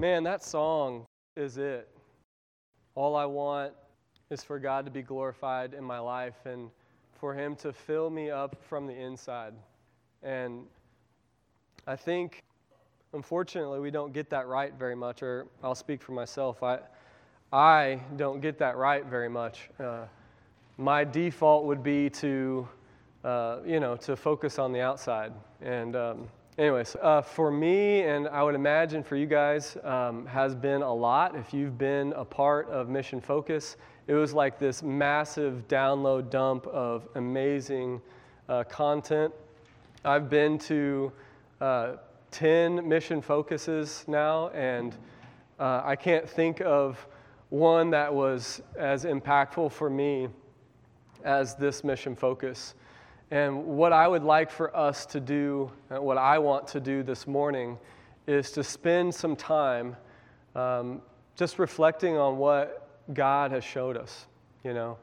Man, that song is it. All I want is for God to be glorified in my life and for Him to fill me up from the inside. And I think, unfortunately, we don't get that right very much, or I'll speak for myself. I, I don't get that right very much. Uh, my default would be to, uh, you know, to focus on the outside. And, um, anyways, uh, for me, and I would imagine for you guys, um, has been a lot. If you've been a part of Mission Focus, it was like this massive download dump of amazing uh, content. I've been to uh, 10 mission focuses now, and uh, I can't think of one that was as impactful for me as this mission focus. And what I would like for us to do, what I want to do this morning, is to spend some time um, just reflecting on what God has showed us, you know.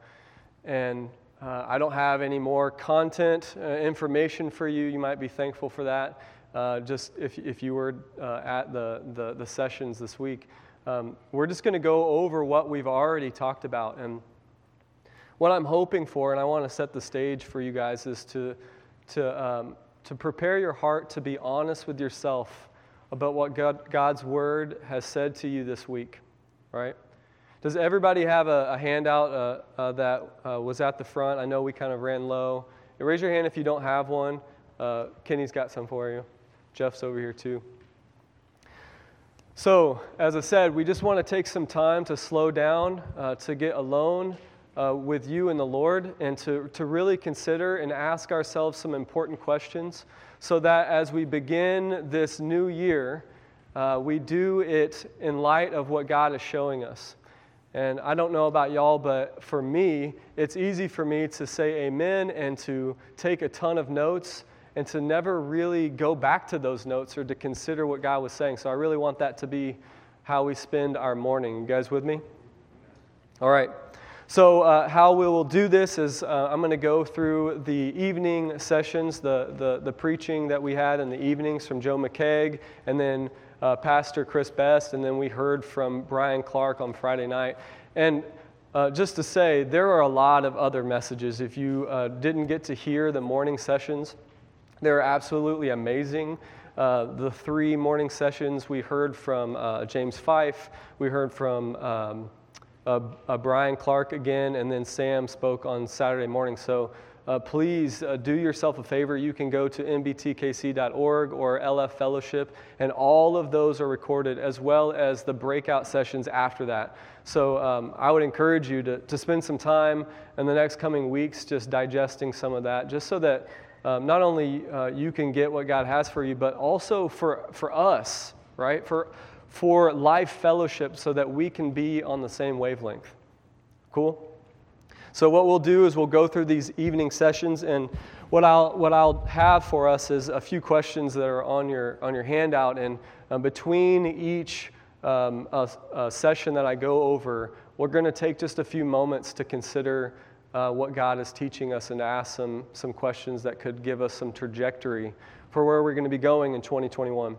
And uh, I don't have any more content, uh, information for you. You might be thankful for that. Uh, just if, if you were uh, at the, the, the, sessions this week, um, we're just going to go over what we've already talked about. And what I'm hoping for, and I want to set the stage for you guys, is to, to, um, to prepare your heart to be honest with yourself about what God, God's word has said to you this week, right? Does everybody have a, a handout uh, uh, that uh, was at the front? I know we kind of ran low. Raise your hand if you don't have one. Uh, Kenny's got some for you. Jeff's over here too. So, as I said, we just want to take some time to slow down, uh, to get alone uh, with you and the Lord, and to, to really consider and ask ourselves some important questions so that as we begin this new year, we do it in light of what God is showing us. And I don't know about y'all, but for me, it's easy for me to say amen and to take a ton of notes and to never really go back to those notes or to consider what God was saying. So I really want that to be how we spend our morning. You guys with me? All right. So, uh, how we will do this is uh, I'm going to go through the evening sessions, the, the, the preaching that we had in the evenings from Joe McKeag, and then uh, Pastor Chris Best, and then we heard from Brian Clark on Friday night. And uh, just to say, there are a lot of other messages. If you uh, didn't get to hear the morning sessions, they're absolutely amazing. Uh, the three morning sessions we heard from uh, James Fife, we heard from um, uh, Brian Clark again, and then Sam spoke on Saturday morning. So uh, please uh, do yourself a favor. You can go to mbtkc.org or LF Fellowship, and all of those are recorded, as well as the breakout sessions after that. So um, I would encourage you to, to spend some time in the next coming weeks just digesting some of that, just so that um, not only uh, you can get what God has for you, but also for, for us, right? For, for life fellowship, so that we can be on the same wavelength. Cool? So, what we'll do is we'll go through these evening sessions, and what I'll, what I'll have for us is a few questions that are on your, on your handout. And uh, between each um, a, a session that I go over, we're going to take just a few moments to consider uh, what God is teaching us and to ask some, some questions that could give us some trajectory for where we're going to be going in 2021.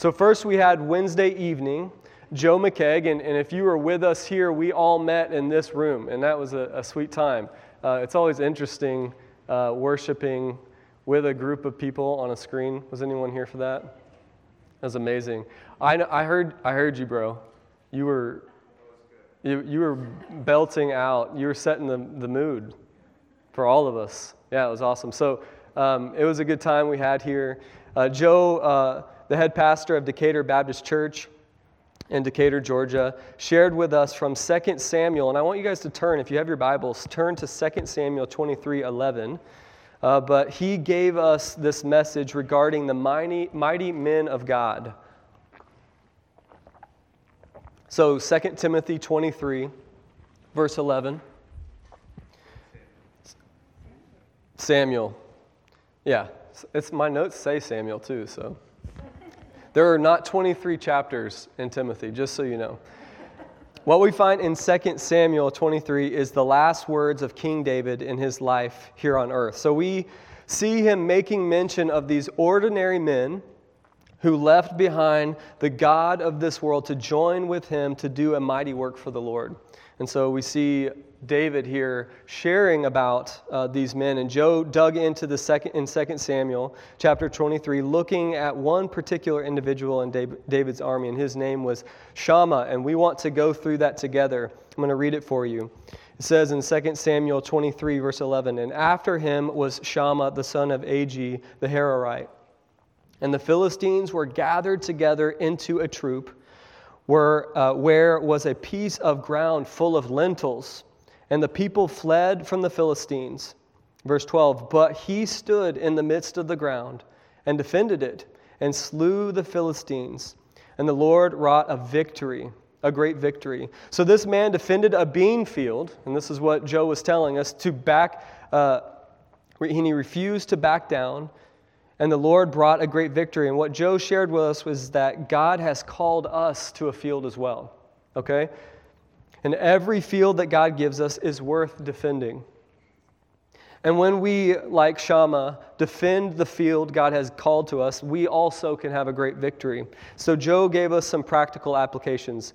So, first we had Wednesday evening. Joe McKeag, and, and if you were with us here, we all met in this room, and that was a, a sweet time. Uh, it's always interesting uh, worshiping with a group of people on a screen. Was anyone here for that? That was amazing. I, I, heard, I heard you, bro. You were, you, you were belting out. You were setting the, the mood for all of us. Yeah, it was awesome. So um, it was a good time we had here. Uh, Joe, uh, the head pastor of Decatur Baptist Church, in Decatur, Georgia, shared with us from 2 Samuel. And I want you guys to turn, if you have your Bibles, turn to 2 Samuel 23 11. Uh, but he gave us this message regarding the mighty, mighty men of God. So 2 Timothy 23, verse 11. Samuel. Yeah, it's my notes say Samuel too, so. There are not 23 chapters in Timothy, just so you know. What we find in 2 Samuel 23 is the last words of King David in his life here on earth. So we see him making mention of these ordinary men who left behind the God of this world to join with him to do a mighty work for the Lord. And so we see David here sharing about uh, these men. And Joe dug into the second in 2 Samuel chapter 23, looking at one particular individual in David's army, and his name was Shammah. And we want to go through that together. I'm going to read it for you. It says in 2 Samuel 23, verse 11, And after him was Shammah, the son of Agee, the Hararite. And the Philistines were gathered together into a troop uh, where was a piece of ground full of lentils. And the people fled from the Philistines. Verse 12 But he stood in the midst of the ground and defended it and slew the Philistines. And the Lord wrought a victory, a great victory. So this man defended a bean field, and this is what Joe was telling us to back, uh, he refused to back down and the Lord brought a great victory. And what Joe shared with us was that God has called us to a field as well. Okay? And every field that God gives us is worth defending. And when we, like Shammah, defend the field God has called to us, we also can have a great victory. So, Joe gave us some practical applications.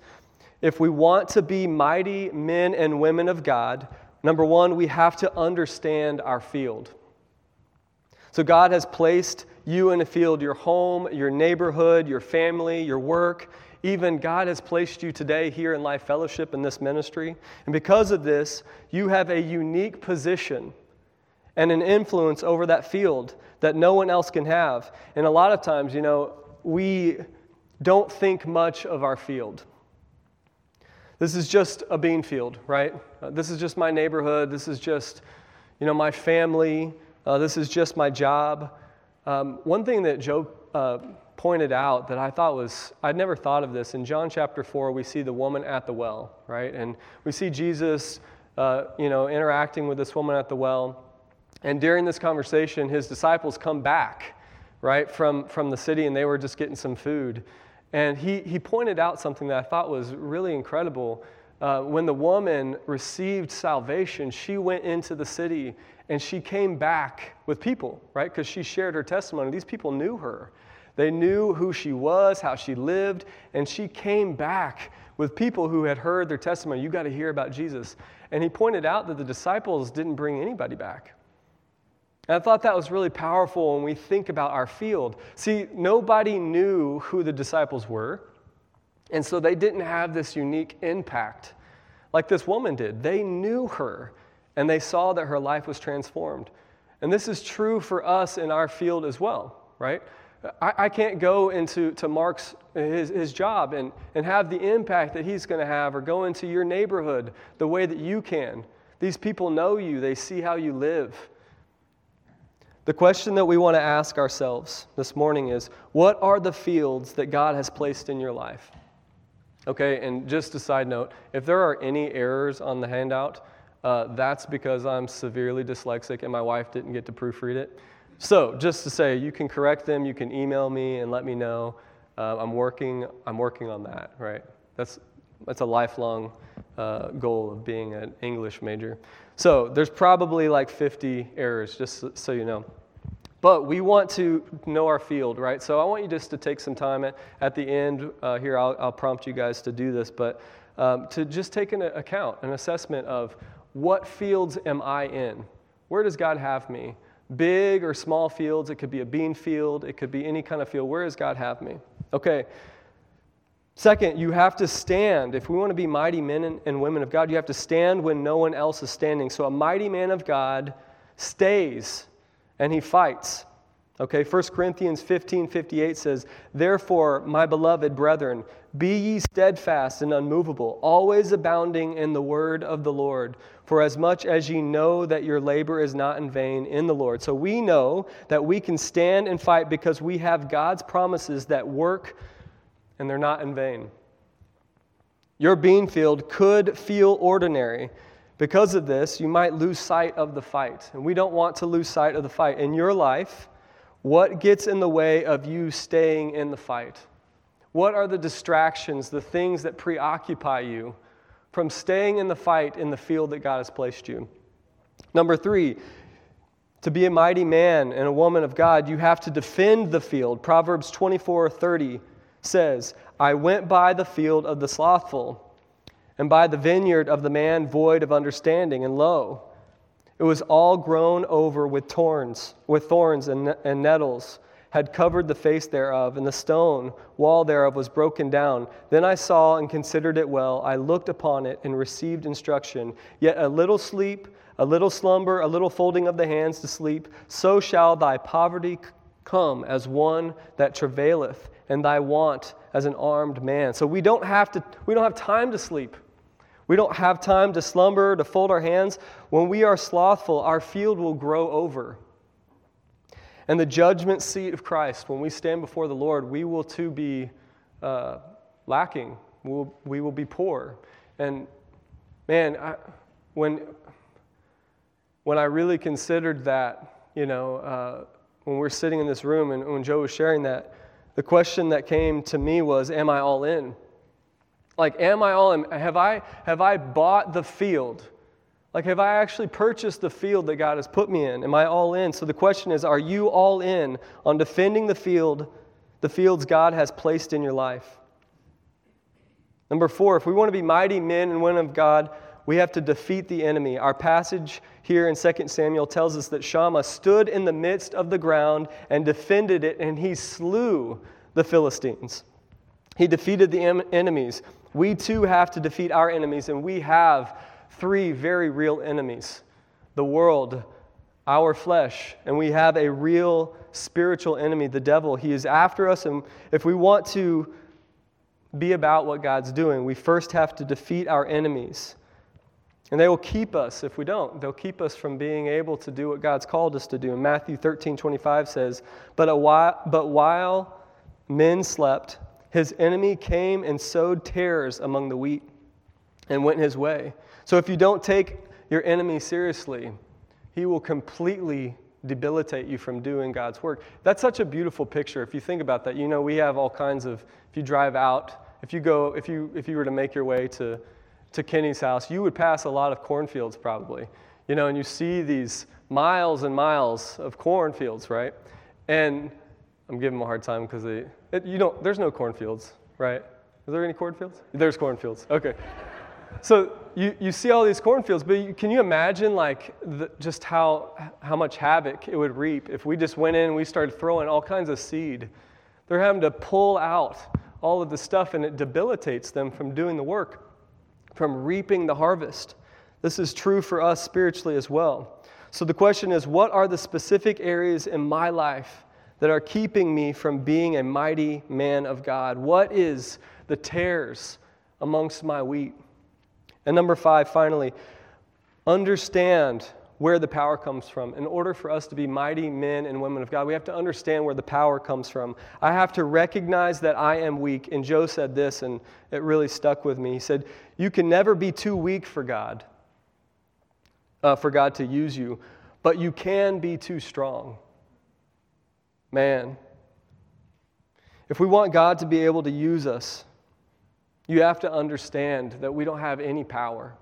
If we want to be mighty men and women of God, number one, we have to understand our field. So God has placed you in a field, your home, your neighborhood, your family, your work. Even God has placed you today here in Life Fellowship in this ministry. And because of this, you have a unique position and an influence over that field that no one else can have. And a lot of times, you know, we don't think much of our field. This is just a bean field, right? Uh, this is just my neighborhood. This is just, you know, my family. Uh, this is just my job. Um, one thing that Joe uh, pointed out that I thought was, I'd never thought of this. In John chapter 4, we see the woman at the well, right? And we see Jesus, uh, you know, interacting with this woman at the well. And during this conversation, his disciples come back, right, from, from the city, and they were just getting some food. And he, he pointed out something that I thought was really incredible. Uh, when the woman received salvation, she went into the city and she came back with people, right? Because she shared her testimony. These people knew her. They knew who she was, how she lived, and she came back with people who had heard their testimony. You got to hear about Jesus. And he pointed out that the disciples didn't bring anybody back. And I thought that was really powerful when we think about our field. See, nobody knew who the disciples were, and so they didn't have this unique impact like this woman did. They knew her and they saw that her life was transformed. And this is true for us in our field as well, right? I, I can't go into to Mark's his, his job and, and have the impact that he's going to have, or go into your neighborhood the way that you can. These people know you, they see how you live. The question that we want to ask ourselves this morning is what are the fields that God has placed in your life? Okay, and just a side note if there are any errors on the handout, uh, that's because I'm severely dyslexic and my wife didn't get to proofread it. So, just to say, you can correct them, you can email me and let me know. Uh, I'm, working, I'm working on that, right? That's, that's a lifelong uh, goal of being an English major. So, there's probably like 50 errors, just so, you know. But we want to know our field, right? So I want you just to take some time at, at the end uh, here. I'll, I'll, prompt you guys to do this, but um, to just take an account, an assessment of what fields am I in? Where does God have me? Big or small fields, it could be a bean field, it could be any kind of field. Where does God have me? Okay. Second, you have to stand. If we want to be mighty men and women of God, you have to stand when no one else is standing. So a mighty man of God stays and he fights. Okay, 1 Corinthians 15 58 says, Therefore, my beloved brethren, be ye steadfast and unmovable, always abounding in the word of the Lord, for as much as ye know that your labor is not in vain in the Lord. So we know that we can stand and fight because we have God's promises that work and they're not in vain. Your bean field could feel ordinary. Because of this, you might lose sight of the fight. And we don't want to lose sight of the fight. In your life, what gets in the way of you staying in the fight? What are the distractions, the things that preoccupy you from staying in the fight in the field that God has placed you? Number three, To be a mighty man and a woman of God, you have to defend the field. Proverbs 24 30 says, I went by the field of the slothful, and by the vineyard of the man void of understanding, and lo, it was all grown over with thorns, with thorns and, and nettles had covered the face thereof, and the stone wall thereof was broken down. Then I saw and considered it well. I looked upon it and received instruction. Yet a little sleep, a little slumber, a little folding of the hands to sleep, so shall thy poverty come as one that travaileth, and thy want as an armed man. So we don't have to, we don't have time to sleep. We don't have time to slumber, to fold our hands. When we are slothful, our field will grow over. And the judgment seat of Christ, when we stand before the Lord, we will too be uh, lacking. We'll, we will be poor. And man, I, when, when I really considered that, you know, uh, when we we're sitting in this room and when Joe was sharing that, the question that came to me was, Am I all in? Like, am I all in? Have I, have I bought the field? Like, have I actually purchased the field that God has put me in? Am I all in? So the question is, are you all in on defending the field, the fields God has placed in your life? Number four, if we want to be mighty men and women of God, we have to defeat the enemy. Our passage here in 2 Samuel tells us that Shammah stood in the midst of the ground and defended it, and he slew the Philistines. He defeated the enemies. We too have to defeat our enemies, and we have three very real enemies the world, our flesh, and we have a real spiritual enemy, the devil. He is after us, and if we want to be about what God's doing, we first have to defeat our enemies. And they will keep us if we don't. They'll keep us from being able to do what God's called us to do. And Matthew 13 25 says, But, a while, but while men slept, his enemy came and sowed tares among the wheat and went his way. So if you don't take your enemy seriously, he will completely debilitate you from doing God's work. That's such a beautiful picture. If you think about that, you know, we have all kinds of, if you drive out, if you go, if you, if you were to make your way to, to Kenny's house, you would pass a lot of cornfields probably, you know, and you see these miles and miles of cornfields, right? And I'm giving them a hard time because they, it, you don't, there's no cornfields, right? Is there any cornfields? There's cornfields. Okay. So you, you see all these cornfields, but you, can you imagine like the, just how, how much havoc it would reap if we just went in and we started throwing all kinds of seed? They're having to pull out all of the stuff and it debilitates them from doing the work, from reaping the harvest. This is true for us spiritually as well. So the question is what are the specific areas in my life that are keeping me from being a mighty man of God? What is the tares amongst my wheat? And number five, finally, understand where the power comes from. In order for us to be mighty men and women of God, we have to understand where the power comes from. I have to recognize that I am weak. And Joe said this, and it really stuck with me. He said, You can never be too weak for God, uh, for God to use you, but you can be too strong. Man, if we want God to be able to use us, you have to understand that we don't have any power.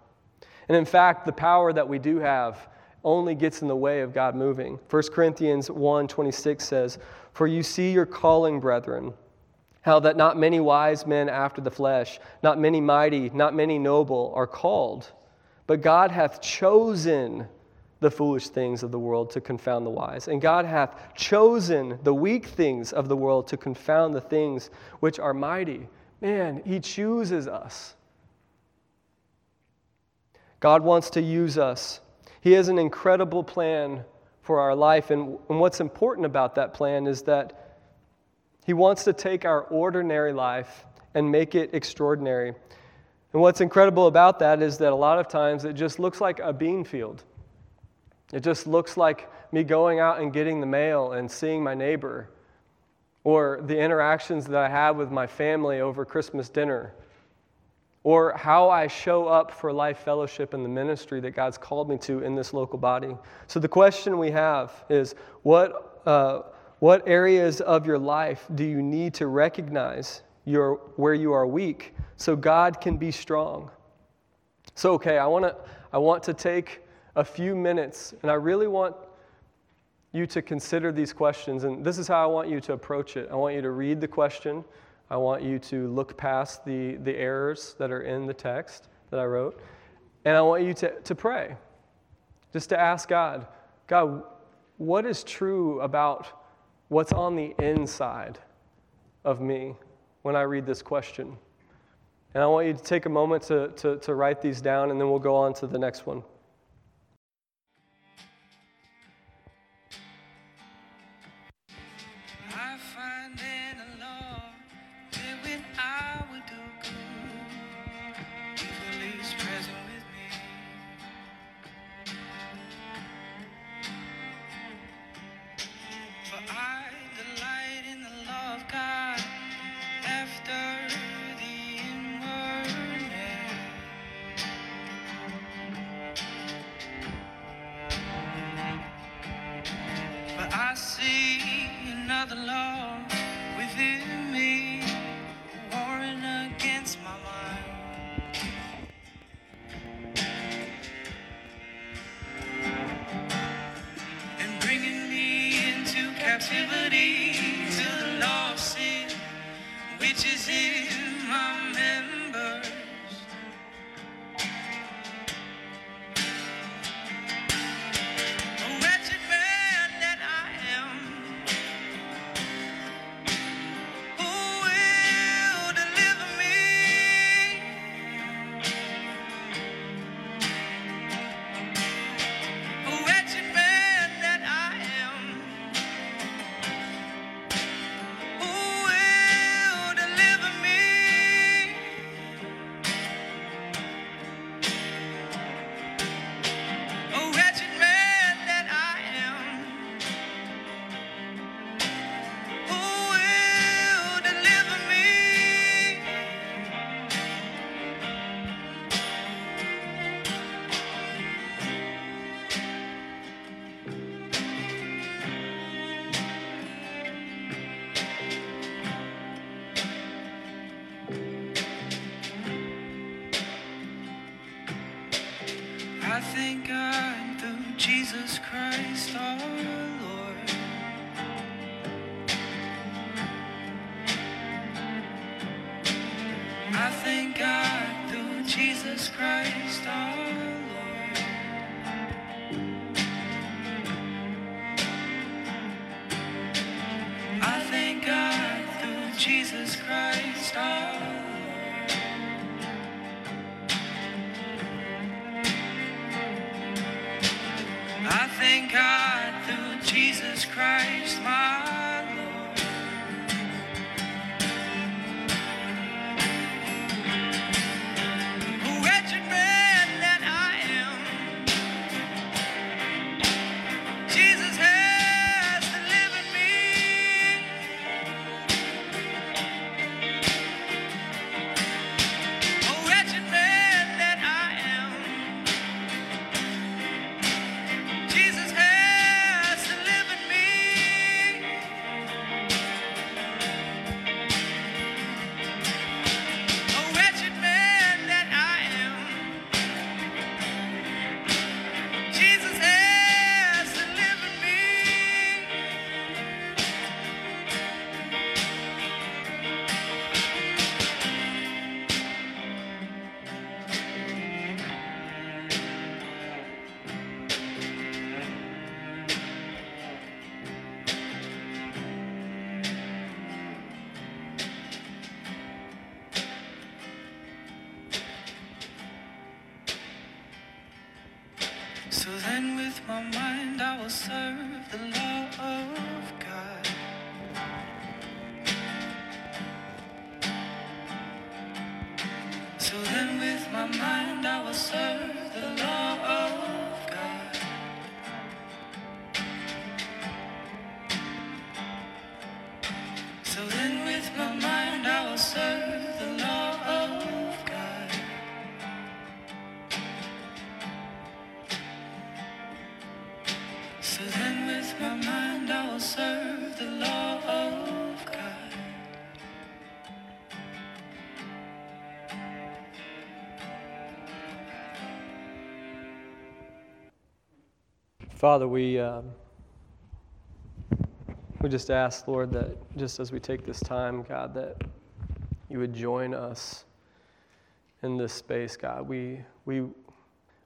And in fact, the power that we do have only gets in the way of God moving. 1 Corinthians 1 26 says, For you see your calling, brethren, how that not many wise men after the flesh, not many mighty, not many noble are called, but God hath chosen the foolish things of the world to confound the wise. And God hath chosen the weak things of the world to confound the things which are mighty. Man, He chooses us. God wants to use us. He has an incredible plan for our life. And, and what's important about that plan is that He wants to take our ordinary life and make it extraordinary. And what's incredible about that is that a lot of times it just looks like a bean field. It just looks like me going out and getting the mail and seeing my neighbor, or the interactions that I have with my family over Christmas dinner, or how I show up for life fellowship and the ministry that God's called me to in this local body. So the question we have is what, uh, what areas of your life do you need to recognize your, where you are weak so God can be strong? So, okay, I, wanna, I want to take a few minutes, and I really want you to consider these questions. And this is how I want you to approach it. I want you to read the question. I want you to look past the, the errors that are in the text that I wrote. And I want you to, to pray, just to ask God, God, what is true about what's on the inside of me when I read this question? And I want you to take a moment to, to, to write these down, and then we'll go on to the next one. Jesus Christ our Lord. I thank God through Jesus Christ our Lord. I thank God through Jesus Christ. Father, we, uh, We just ask, Lord, that just as we take this time, God, that you would join us in this space, God. We, we,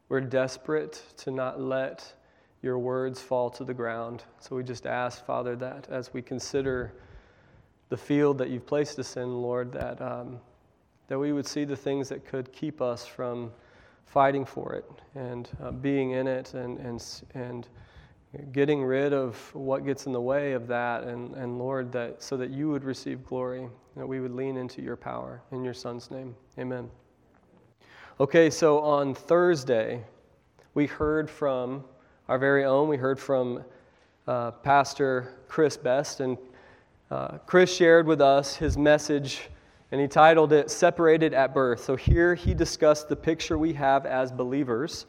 we're desperate to not let your words fall to the ground. So we just ask, Father, that as we consider the field that you've placed us in, Lord, that, um, that we would see the things that could keep us from fighting for it and uh, being in it and, and, and getting rid of what gets in the way of that. And, and Lord, that so that you would receive glory, that we would lean into your power. In your Son's name, amen. Okay, so on Thursday, we heard from our very own, we heard from uh, Pastor Chris Best, and uh, Chris shared with us his message, and he titled it Separated at Birth. So here he discussed the picture we have as believers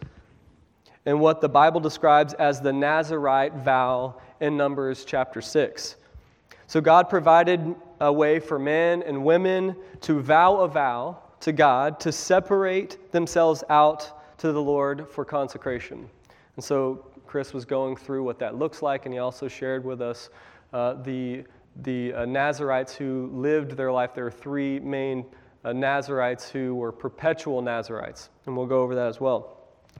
and what the Bible describes as the Nazarite vow in Numbers chapter 6. So God provided a way for men and women to vow a vow to God to separate themselves out to the Lord for consecration. And so Chris was going through what that looks like, and he also shared with us uh, the the uh, Nazarites who lived their life. There are three main uh, Nazarites who were perpetual Nazarites, and we'll go over that as well.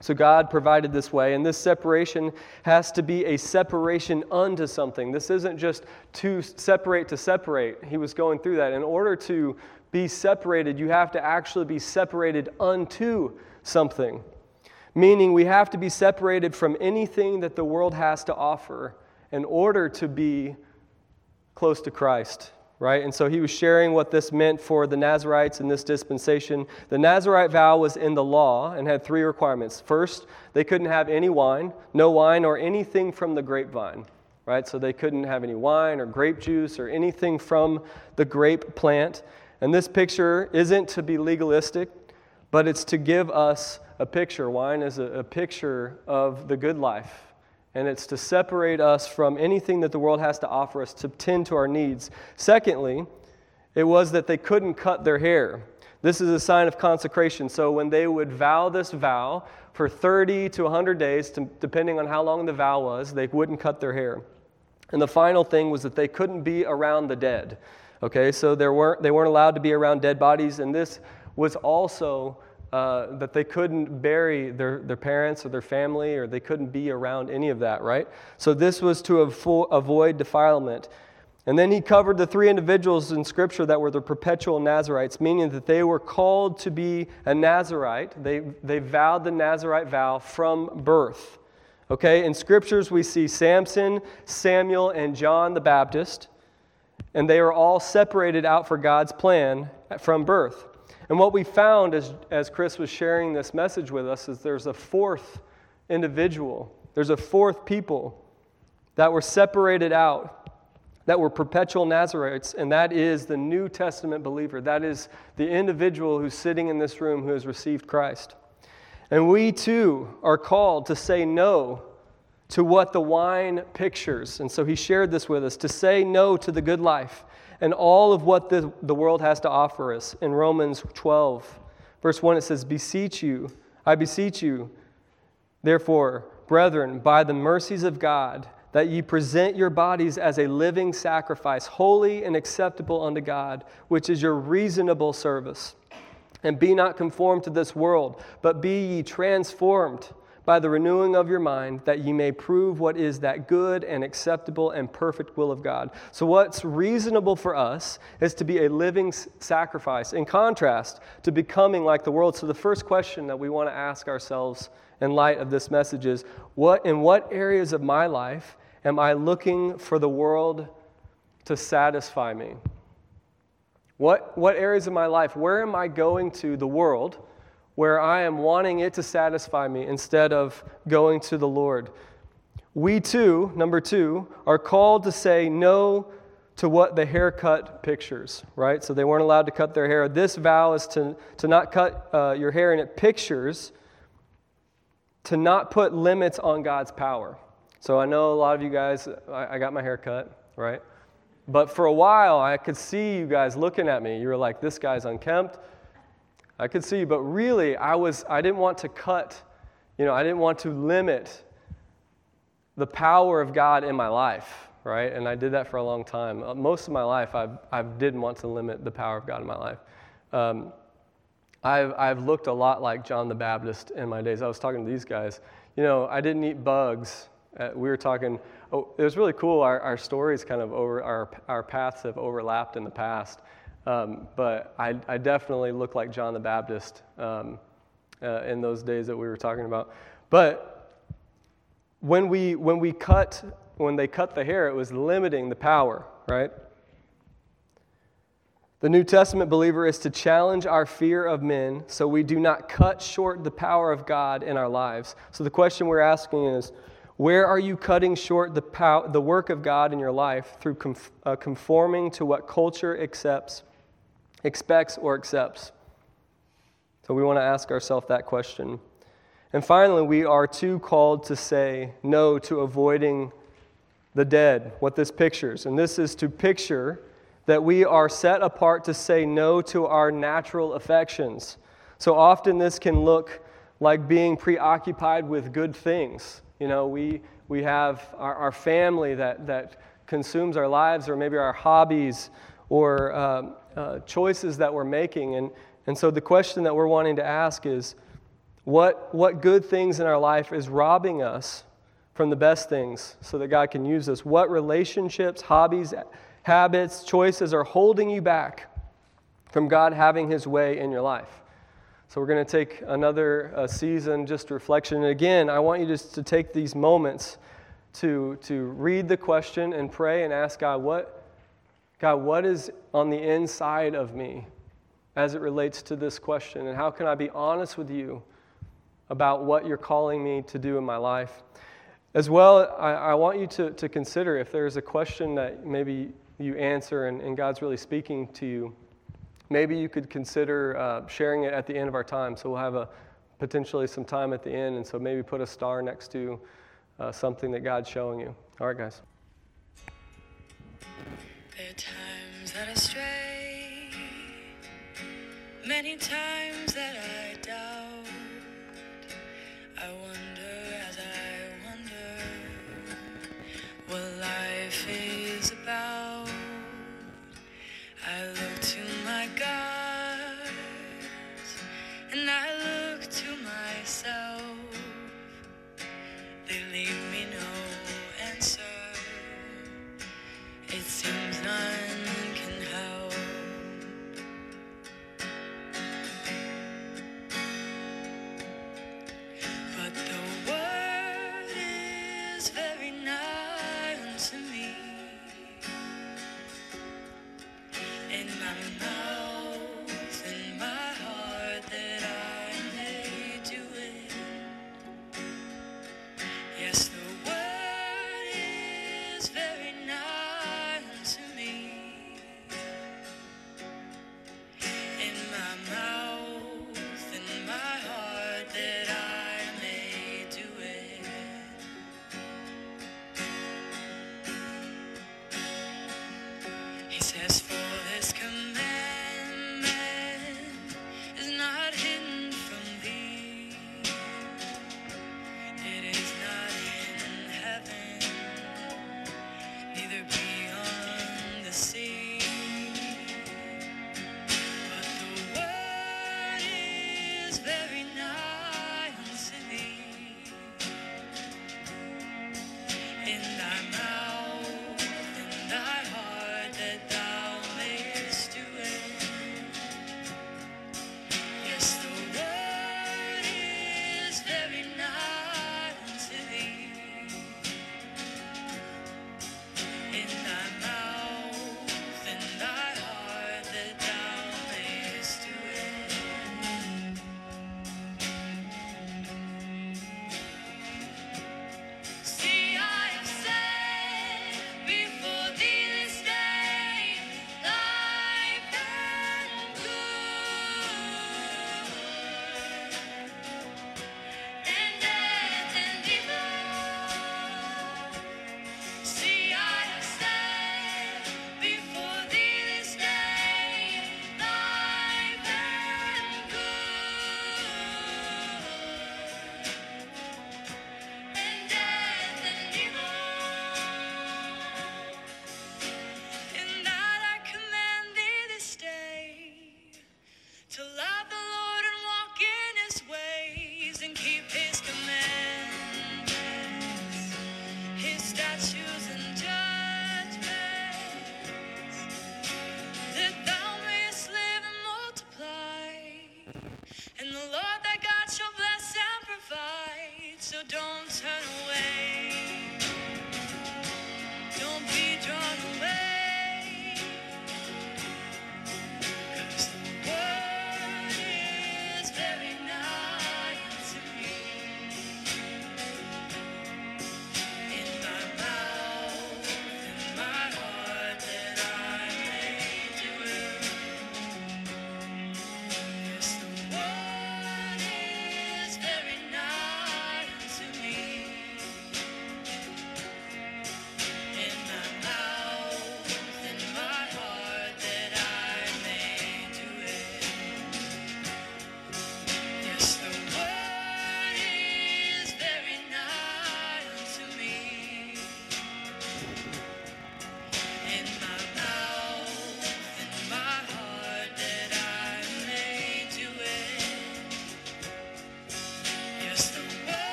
So God provided this way, and this separation has to be a separation unto something. This isn't just to separate to separate. He was going through that. In order to be separated, you have to actually be separated unto something. Meaning, we have to be separated from anything that the world has to offer in order to be close to Christ, right? And so he was sharing what this meant for the Nazarites in this dispensation. The Nazarite vow was in the law and had three requirements. First, they couldn't have any wine, no wine or anything from the grapevine, right? So they couldn't have any wine or grape juice or anything from the grape plant. And this picture isn't to be legalistic, but it's to give us a picture. Wine is a, a picture of the good life and it's to separate us from anything that the world has to offer us to tend to our needs. Secondly, it was that they couldn't cut their hair. This is a sign of consecration. So when they would vow this vow for 30 to 100 days, to, depending on how long the vow was, they wouldn't cut their hair. And the final thing was that they couldn't be around the dead. Okay, so there weren't, they weren't allowed to be around dead bodies, and this was also uh, that they couldn't bury their, their parents or their family, or they couldn't be around any of that, right? So this was to avo- avoid defilement. And then he covered the three individuals in Scripture that were the perpetual Nazarites, meaning that they were called to be a Nazarite. They, they vowed the Nazarite vow from birth. Okay, in Scriptures we see Samson, Samuel, and John the Baptist, and they are all separated out for God's plan from birth. And what we found as, as Chris was sharing this message with us is there's a fourth individual, there's a fourth people that were separated out, that were perpetual Nazarites, and that is the New Testament believer. That is the individual who's sitting in this room who has received Christ. And we too are called to say no to what the wine pictures. And so he shared this with us to say no to the good life and all of what the, the world has to offer us. In Romans 12, verse 1, it says, Beseech you, I beseech you, therefore, brethren, by the mercies of God, that ye present your bodies as a living sacrifice, holy and acceptable unto God, which is your reasonable service. And be not conformed to this world, but be ye transformed by the renewing of your mind, that ye may prove what is that good and acceptable and perfect will of God. So, what's reasonable for us is to be a living sacrifice, in contrast to becoming like the world. So, the first question that we want to ask ourselves in light of this message is what, in what areas of my life am I looking for the world to satisfy me? What, what areas of my life, where am I going to the world? Where I am wanting it to satisfy me instead of going to the Lord. We too, number two, are called to say no to what the haircut pictures, right? So they weren't allowed to cut their hair. This vow is to, to not cut uh, your hair, and it pictures to not put limits on God's power. So I know a lot of you guys, I, I got my hair cut, right? But for a while, I could see you guys looking at me. You were like, this guy's unkempt I could see, but really, I, was, I didn't want to cut, you know, I didn't want to limit the power of God in my life. right? And I did that for a long time. Uh, most of my life, I've, I didn't want to limit the power of God in my life. Um, I've, I've looked a lot like John the Baptist in my days. I was talking to these guys. You know, I didn't eat bugs. Uh, we were talking, oh, it was really cool. Our, our stories kind of over, our, our paths have overlapped in the past. Um, but I, I definitely look like John the Baptist um, uh, in those days that we were talking about. But when we, when we cut, when they cut the hair, it was limiting the power, right? The New Testament believer is to challenge our fear of men so we do not cut short the power of God in our lives. So the question we're asking is where are you cutting short the, pow- the work of God in your life through conf- uh, conforming to what culture accepts, expects, or accepts? So we want to ask ourselves that question. And finally, we are too called to say no to avoiding the dead, what this pictures. And this is to picture that we are set apart to say no to our natural affections. So often this can look like being preoccupied with good things. You know, we, we have our, our family that, that consumes our lives, or maybe our hobbies, or um, uh, choices that we're making. And, and so the question that we're wanting to ask is what, what good things in our life is robbing us from the best things so that God can use us? What relationships, hobbies, habits, choices are holding you back from God having His way in your life. So, we're going to take another uh, season, just reflection. And again, I want you just to take these moments to, to read the question and pray and ask God, what, God, what is on the inside of me as it relates to this question? And how can I be honest with you about what you're calling me to do in my life? As well, I, I want you to, to consider if there's a question that maybe you answer and, and God's really speaking to you, maybe you could consider uh, sharing it at the end of our time. So we'll have a potentially some time at the end, and so maybe put a star next to uh, something that God's showing you. All right, guys. Times that I stray, many times that I doubt. I wonder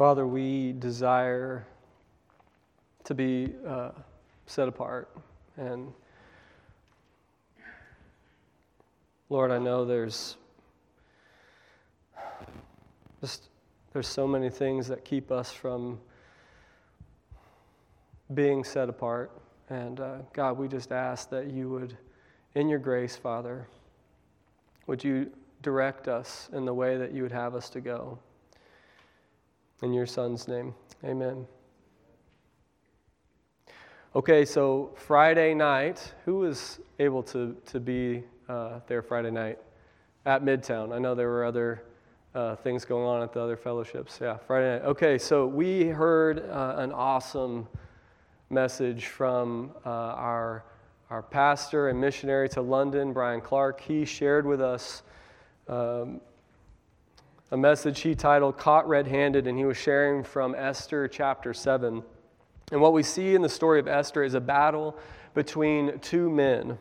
Father, we desire to be uh, set apart. And Lord, I know there's just there's so many things that keep us from being set apart. And uh, God, we just ask that you would, in your grace, Father, would you direct us in the way that you would have us to go? In your son's name, amen. Okay, so Friday night, who was able to, to be uh, there Friday night at Midtown? I know there were other uh, things going on at the other fellowships. Yeah, Friday night. Okay, so we heard uh, an awesome message from uh, our, our pastor and missionary to London, Brian Clark. He shared with us um, a message he titled Caught Red Handed, and he was sharing from Esther chapter 7. And what we see in the story of Esther is a battle between two men.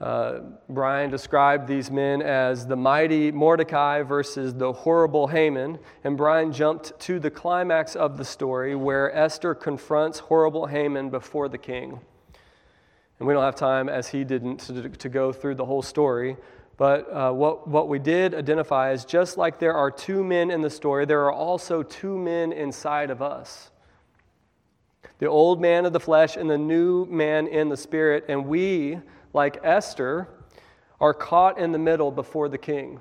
Uh, Brian described these men as the mighty Mordecai versus the horrible Haman, and Brian jumped to the climax of the story where Esther confronts horrible Haman before the king. And we don't have time, as he didn't, to, to go through the whole story. But uh, what, what we did identify is just like there are two men in the story, there are also two men inside of us the old man of the flesh and the new man in the spirit. And we, like Esther, are caught in the middle before the king.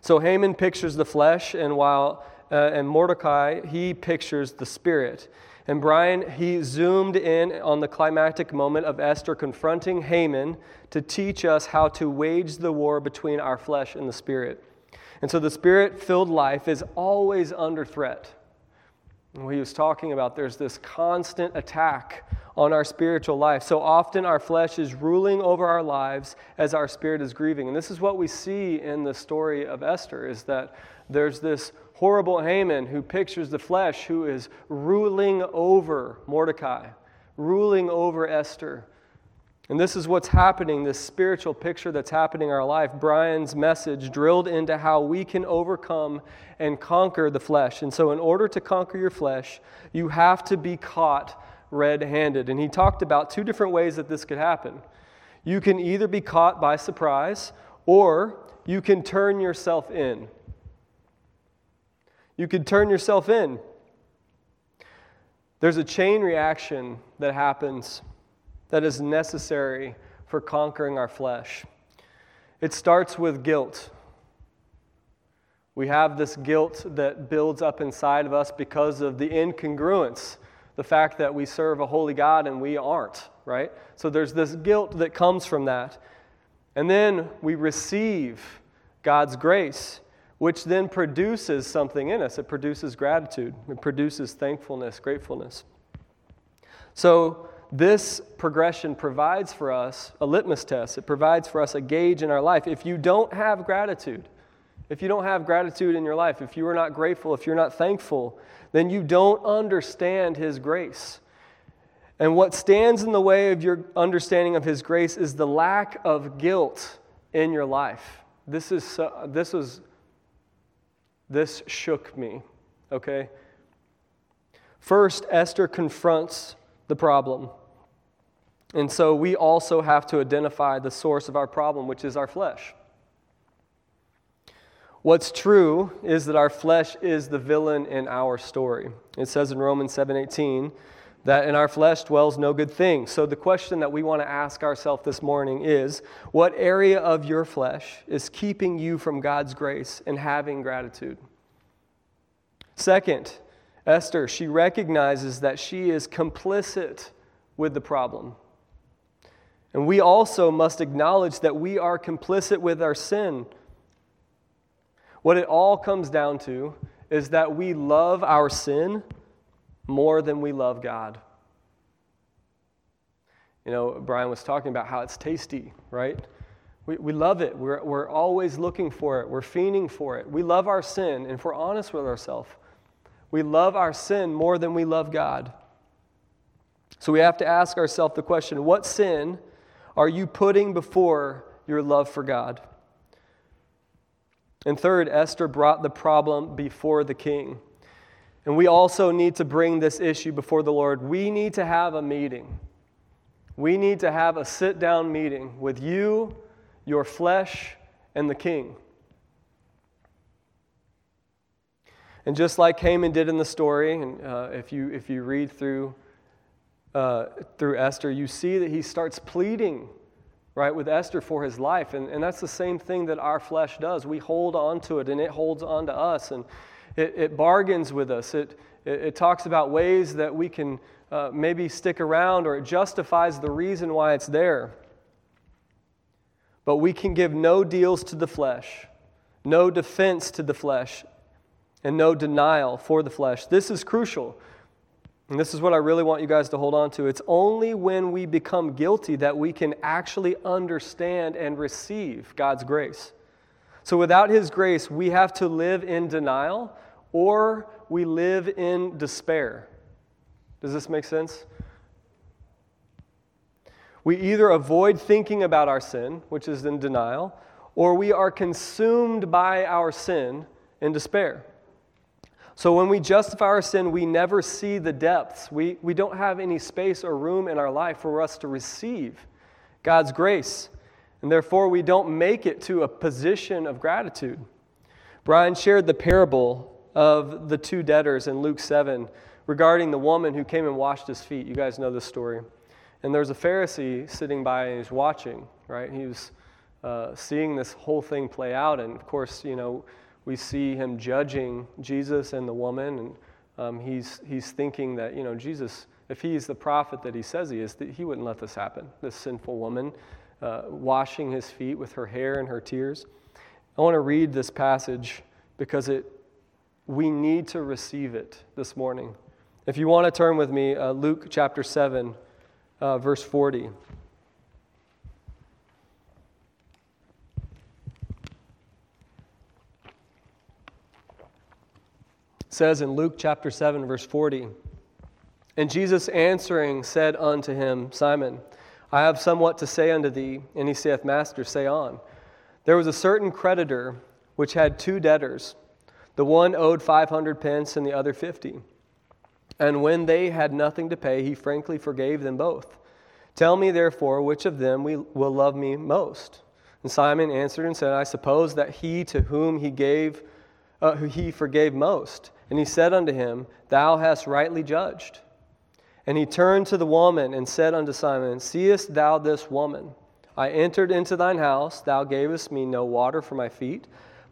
So Haman pictures the flesh, and while uh, and Mordecai he pictures the spirit. And Brian he zoomed in on the climactic moment of Esther confronting Haman to teach us how to wage the war between our flesh and the spirit. And so the spirit-filled life is always under threat what he was talking about, there's this constant attack on our spiritual life. So often our flesh is ruling over our lives as our spirit is grieving. And this is what we see in the story of Esther is that there's this horrible Haman who pictures the flesh who is ruling over Mordecai, ruling over Esther. And this is what's happening, this spiritual picture that's happening in our life. Brian's message drilled into how we can overcome and conquer the flesh. And so, in order to conquer your flesh, you have to be caught red handed. And he talked about two different ways that this could happen. You can either be caught by surprise, or you can turn yourself in. You could turn yourself in. There's a chain reaction that happens that is necessary for conquering our flesh. It starts with guilt. We have this guilt that builds up inside of us because of the incongruence, the fact that we serve a holy God and we aren't, right? So there's this guilt that comes from that. And then we receive God's grace, which then produces something in us. It produces gratitude, it produces thankfulness, gratefulness. So this progression provides for us a litmus test. It provides for us a gauge in our life. If you don't have gratitude, if you don't have gratitude in your life, if you are not grateful, if you're not thankful, then you don't understand His grace. And what stands in the way of your understanding of His grace is the lack of guilt in your life. This is this was this shook me. Okay. First, Esther confronts the problem. And so we also have to identify the source of our problem, which is our flesh. What's true is that our flesh is the villain in our story. It says in Romans 7:18 that in our flesh dwells no good thing. So the question that we want to ask ourselves this morning is, what area of your flesh is keeping you from God's grace and having gratitude? Second, Esther, she recognizes that she is complicit with the problem. And we also must acknowledge that we are complicit with our sin. What it all comes down to is that we love our sin more than we love God. You know, Brian was talking about how it's tasty, right? We, we love it. We're, we're always looking for it. We're fiending for it. We love our sin. And if we're honest with ourselves, we love our sin more than we love God. So we have to ask ourselves the question what sin are you putting before your love for God? And third, Esther brought the problem before the king. And we also need to bring this issue before the Lord. We need to have a meeting. We need to have a sit down meeting with you, your flesh, and the king. And just like Haman did in the story, and uh, if, you, if you read through, uh, through Esther, you see that he starts pleading, right, with Esther for his life. And, and that's the same thing that our flesh does. We hold on to it, and it holds on to us, and it, it bargains with us. It, it, it, talks about ways that we can uh, maybe stick around, or it justifies the reason why it's there. But we can give no deals to the flesh no defense to the flesh, and no denial for the flesh. This is crucial. And this is what I really want you guys to hold on to. It's only when we become guilty that we can actually understand and receive God's grace. So without His grace, we have to live in denial or we live in despair. Does this make sense? We either avoid thinking about our sin, which is in denial, or we are consumed by our sin in despair. So when we justify our sin, we never see the depths. We, we don't have any space or room in our life for us to receive God's grace. And therefore, we don't make it to a position of gratitude. Brian shared the parable of the two debtors in Luke 7 regarding the woman who came and washed his feet. You guys know this story. And there's a Pharisee sitting by and he's watching, right? He was uh, seeing this whole thing play out. And of course, you know, we see him judging Jesus and the woman, and um, he's, he's thinking that, you know, Jesus, if he's the prophet that he says he is, that he wouldn't let this happen. This sinful woman uh, washing his feet with her hair and her tears. I want to read this passage because it, we need to receive it this morning. If you want to turn with me, uh, Luke chapter 7, uh, verse 40. says in Luke chapter 7, verse 40 And Jesus answering said unto him, Simon, I have somewhat to say unto thee. And he saith, Master, say on. There was a certain creditor which had two debtors. The one owed 500 pence and the other 50. And when they had nothing to pay, he frankly forgave them both. Tell me, therefore, which of them we will love me most? And Simon answered and said, I suppose that he to whom he gave, uh, who he forgave most. And he said unto him, Thou hast rightly judged. And he turned to the woman and said unto Simon, Seest thou this woman? I entered into thine house, thou gavest me no water for my feet,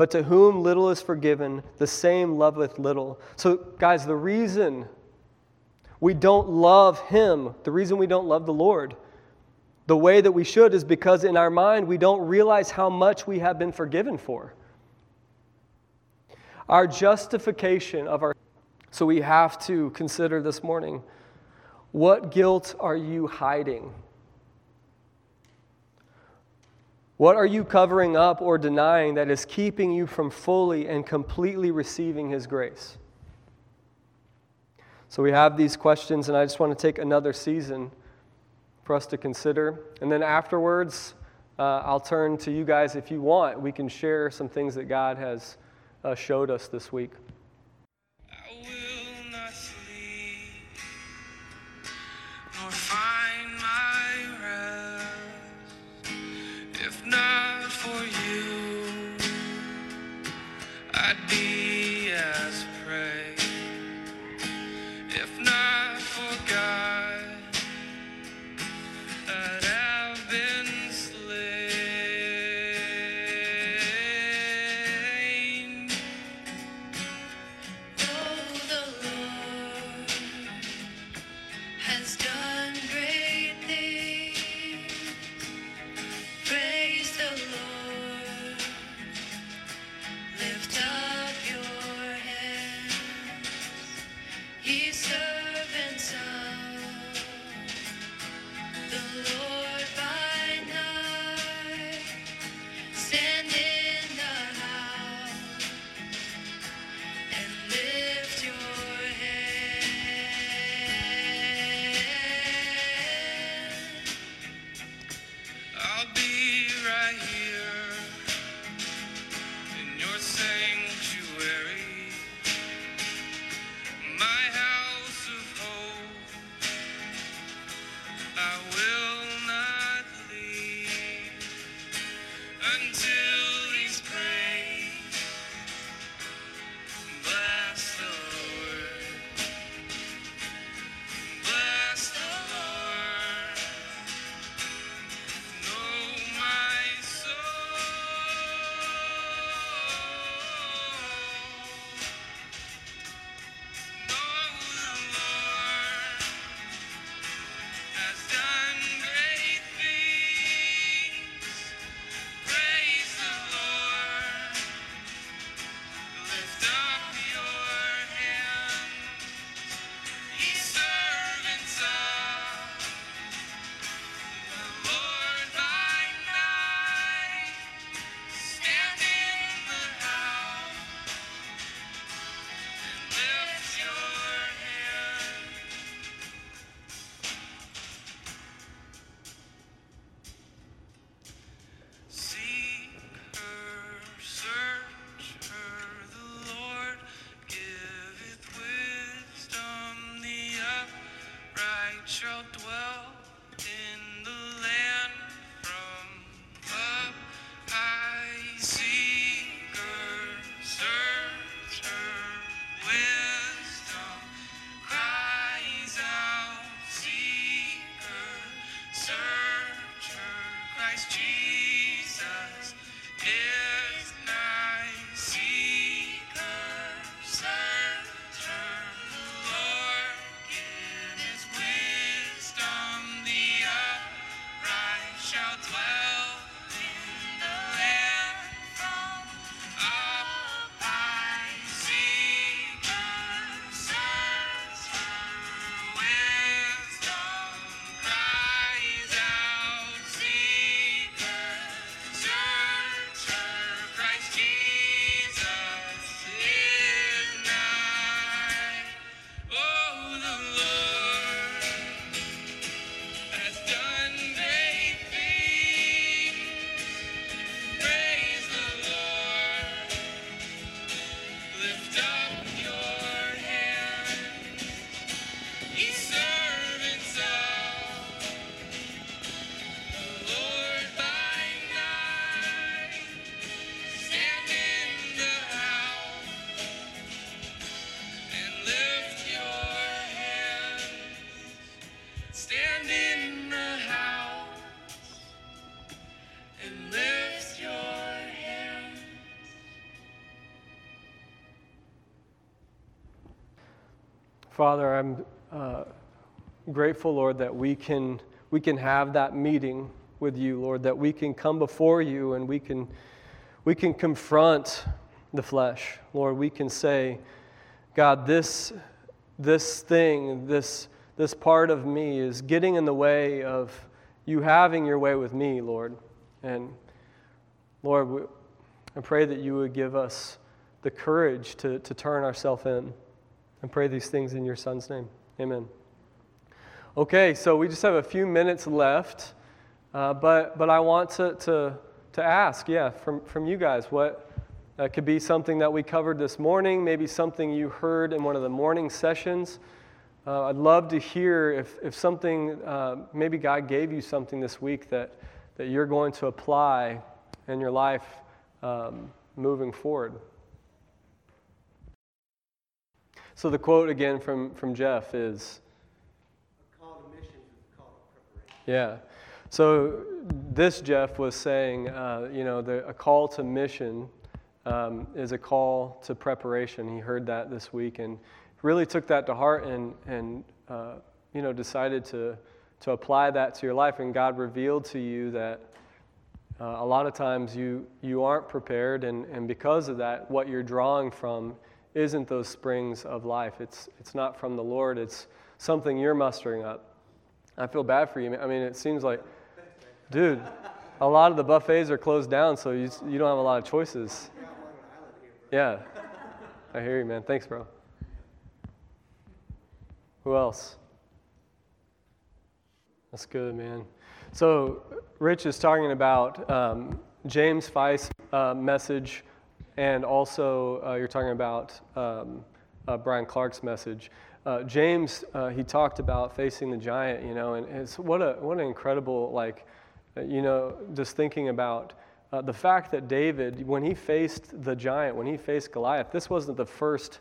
But to whom little is forgiven, the same loveth little. So, guys, the reason we don't love Him, the reason we don't love the Lord the way that we should is because in our mind we don't realize how much we have been forgiven for. Our justification of our so we have to consider this morning what guilt are you hiding? What are you covering up or denying that is keeping you from fully and completely receiving His grace? So we have these questions, and I just want to take another season for us to consider. And then afterwards, uh, I'll turn to you guys if you want. We can share some things that God has uh, showed us this week. Father, I'm uh, grateful, Lord, that we can, we can have that meeting with you, Lord, that we can come before you and we can, we can confront the flesh. Lord, we can say, God, this, this thing, this, this part of me is getting in the way of you having your way with me, Lord. And Lord, I pray that you would give us the courage to, to turn ourselves in. And pray these things in your Son's name. Amen. Okay, so we just have a few minutes left, uh, but, but I want to, to, to ask, yeah, from, from you guys, what uh, could be something that we covered this morning, maybe something you heard in one of the morning sessions. Uh, I'd love to hear if, if something, uh, maybe God gave you something this week that, that you're going to apply in your life um, moving forward. So the quote again from, from Jeff is Yeah. So this Jeff was saying, uh, you know, the, a call to mission um, is a call to preparation. He heard that this week and really took that to heart and, and uh, you know, decided to, to apply that to your life. And God revealed to you that uh, a lot of times you, you aren't prepared, and, and because of that, what you're drawing from isn't those springs of life. It's, it's not from the Lord, it's something you're mustering up. I feel bad for you. I mean, it seems like, dude, a lot of the buffets are closed down, so you, you don't have a lot of choices. Yeah, I hear you, man. Thanks, bro. Who else? That's good, man. So, Rich is talking about um, James Feist's uh, message and also uh, you're talking about um, uh, Brian Clark's message. Uh, James, uh, he talked about facing the giant, you know, and it's what a what an incredible like, uh, you know, just thinking about uh, the fact that David, when he faced the giant, when he faced Goliath, this wasn't the first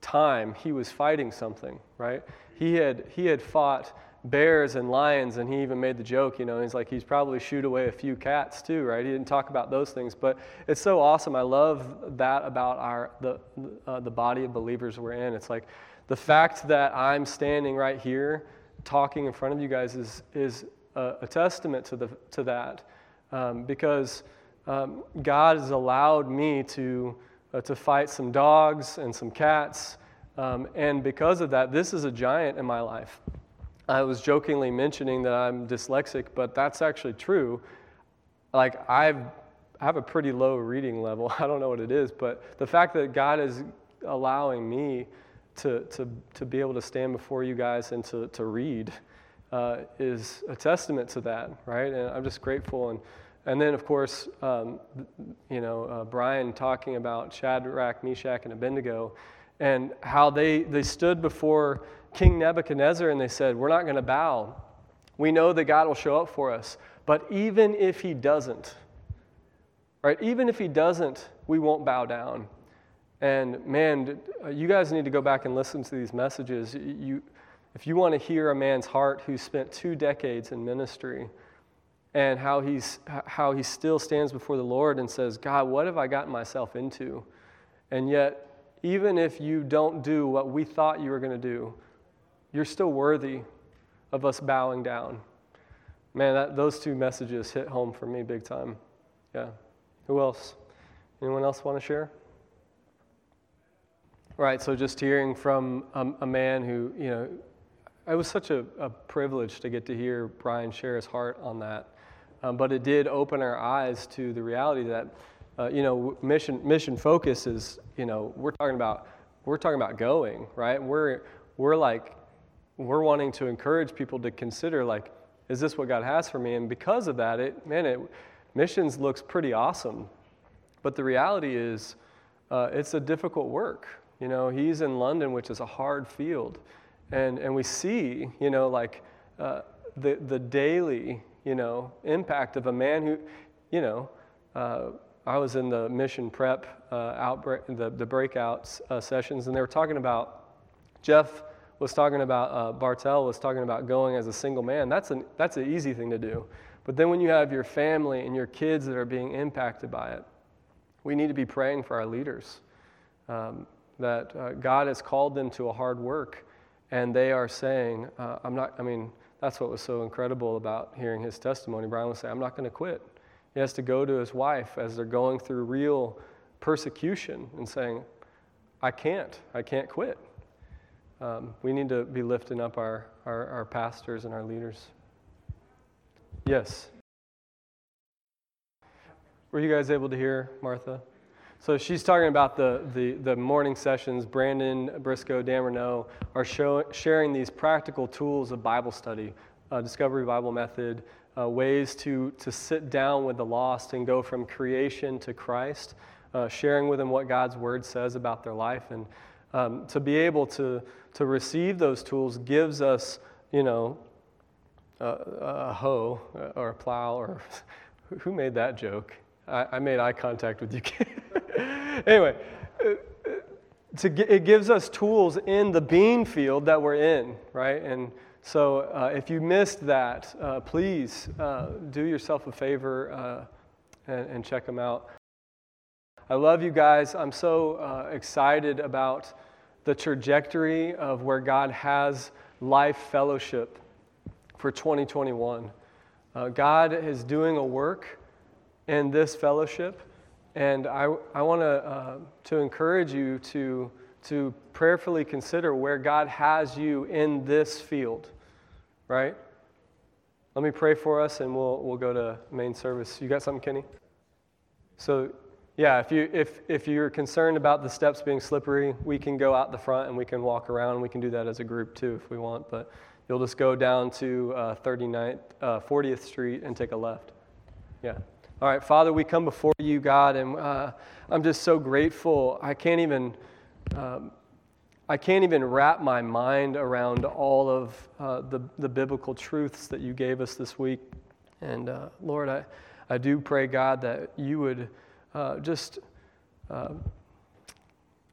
time he was fighting something, right? He had he had fought bears and lions, and he even made the joke, you know, he's like, he's probably shoot away a few cats too, right? He didn't talk about those things, but it's so awesome. I love that about our, the, uh, the body of believers we're in. It's like the fact that I'm standing right here talking in front of you guys is, is a, a testament to, the, to that um, because um, God has allowed me to, uh, to fight some dogs and some cats. Um, and because of that, this is a giant in my life. I was jokingly mentioning that I'm dyslexic, but that's actually true. Like, I've, I have a pretty low reading level. I don't know what it is, but the fact that God is allowing me to, to, to be able to stand before you guys and to, to read uh, is a testament to that, right? And I'm just grateful. And, and then, of course, um, you know, uh, Brian talking about Shadrach, Meshach, and Abednego and how they, they stood before King Nebuchadnezzar and they said, We're not going to bow. We know that God will show up for us. But even if he doesn't, right, even if he doesn't, we won't bow down. And man, uh, you guys need to go back and listen to these messages. You, if you want to hear a man's heart who spent two decades in ministry and how, he's, how he still stands before the Lord and says, God, what have I gotten myself into? And yet, even if you don't do what we thought you were going to do, you're still worthy of us bowing down. Man, that, those two messages hit home for me big time. Yeah. Who else? Anyone else want to share? Right, so just hearing from a, a man who, you know, it was such a, a, privilege to get to hear Brian share his heart on that. Um, but it did open our eyes to the reality that, uh, you know, mission, mission focus is, you know, we're talking about, we're talking about going, right? We're, we're like we're wanting to encourage people to consider like is this what god has for me? And because of that it man it missions looks pretty awesome. But the reality is uh, it's a difficult work. You know he's in london which is a hard field. And and we see you know like uh, the the daily you know impact of a man who you know uh, I was in the mission prep uh, outbreak, the, the breakout uh, sessions, and they were talking about Jeff was talking about, uh, Bartel was talking about going as a single man. That's an, that's an easy thing to do. But then when you have your family and your kids that are being impacted by it, we need to be praying for our leaders. Um, that uh, God has called them to a hard work. and they are saying, uh, I'm not, I mean, that's what was so incredible about hearing his testimony. Brian was saying, I'm not going to quit. He has to go to his wife as they're going through real persecution and saying, I can't, I can't quit. Um, we need to be lifting up our, our, our pastors and our leaders. Yes. Were you guys able to hear Martha? So she's talking about the, the, the morning sessions. Brandon Briscoe, Dan Renault are show, sharing these practical tools of Bible study, uh, Discovery Bible Method, uh, ways to, to sit down with the lost and go from creation to Christ, uh, sharing with them what God's Word says about their life. And um, to be able to, to receive those tools gives us, you know, a, a hoe or a plow or who made that joke? I, I made eye contact with you. anyway, to, it gives us tools in the bean field that we're in, right? And so uh, if you missed that, uh, please uh, do yourself a favor uh, and, and, check them out. I love you guys. I'm so uh, excited about the trajectory of where God has life fellowship for 2021. God is doing a work in this fellowship and I, I want to, uh, to encourage you to, to prayerfully consider where God has you in this field, right? Let me pray for us and we'll, we'll go to main service. You got something, Kenny? So, yeah, if, you, if, if you're concerned about the steps being slippery, we can go out the front and we can walk around. We can do that as a group too if we want, but you'll just go down to uh, 39th, uh, 40th Street and take a left. Yeah. All right, Father, we come before you, God, and uh, I'm just so grateful. I can't even. Um, I can't even wrap my mind around all of uh, the, the biblical truths that you gave us this week. And uh, Lord, I, I do pray, God, that you would uh, just uh,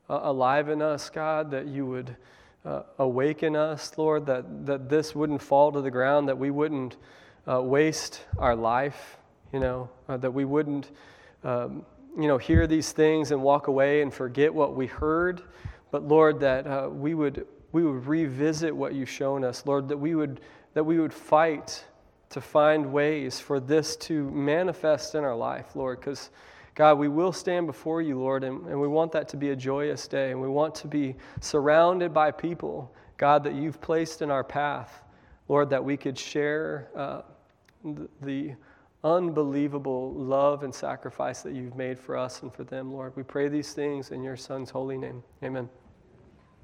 alive in us, God, that you would uh, awaken us, Lord, that, that this wouldn't fall to the ground, that we wouldn't uh, waste our life you know, uh, that we wouldn't, um, you know, hear these things and walk away and forget what we heard, but Lord, that uh, we would we would revisit what you've shown us, Lord, that we would that we would fight to find ways for this to manifest in our life, Lord, because God, we will stand before you, Lord, and, and we want that to be a joyous day, and we want to be surrounded by people, God, that you've placed in our path, Lord, that we could share uh, the, the unbelievable love and sacrifice that you've made for us and for them, Lord. We pray these things in your Son's holy name. Amen.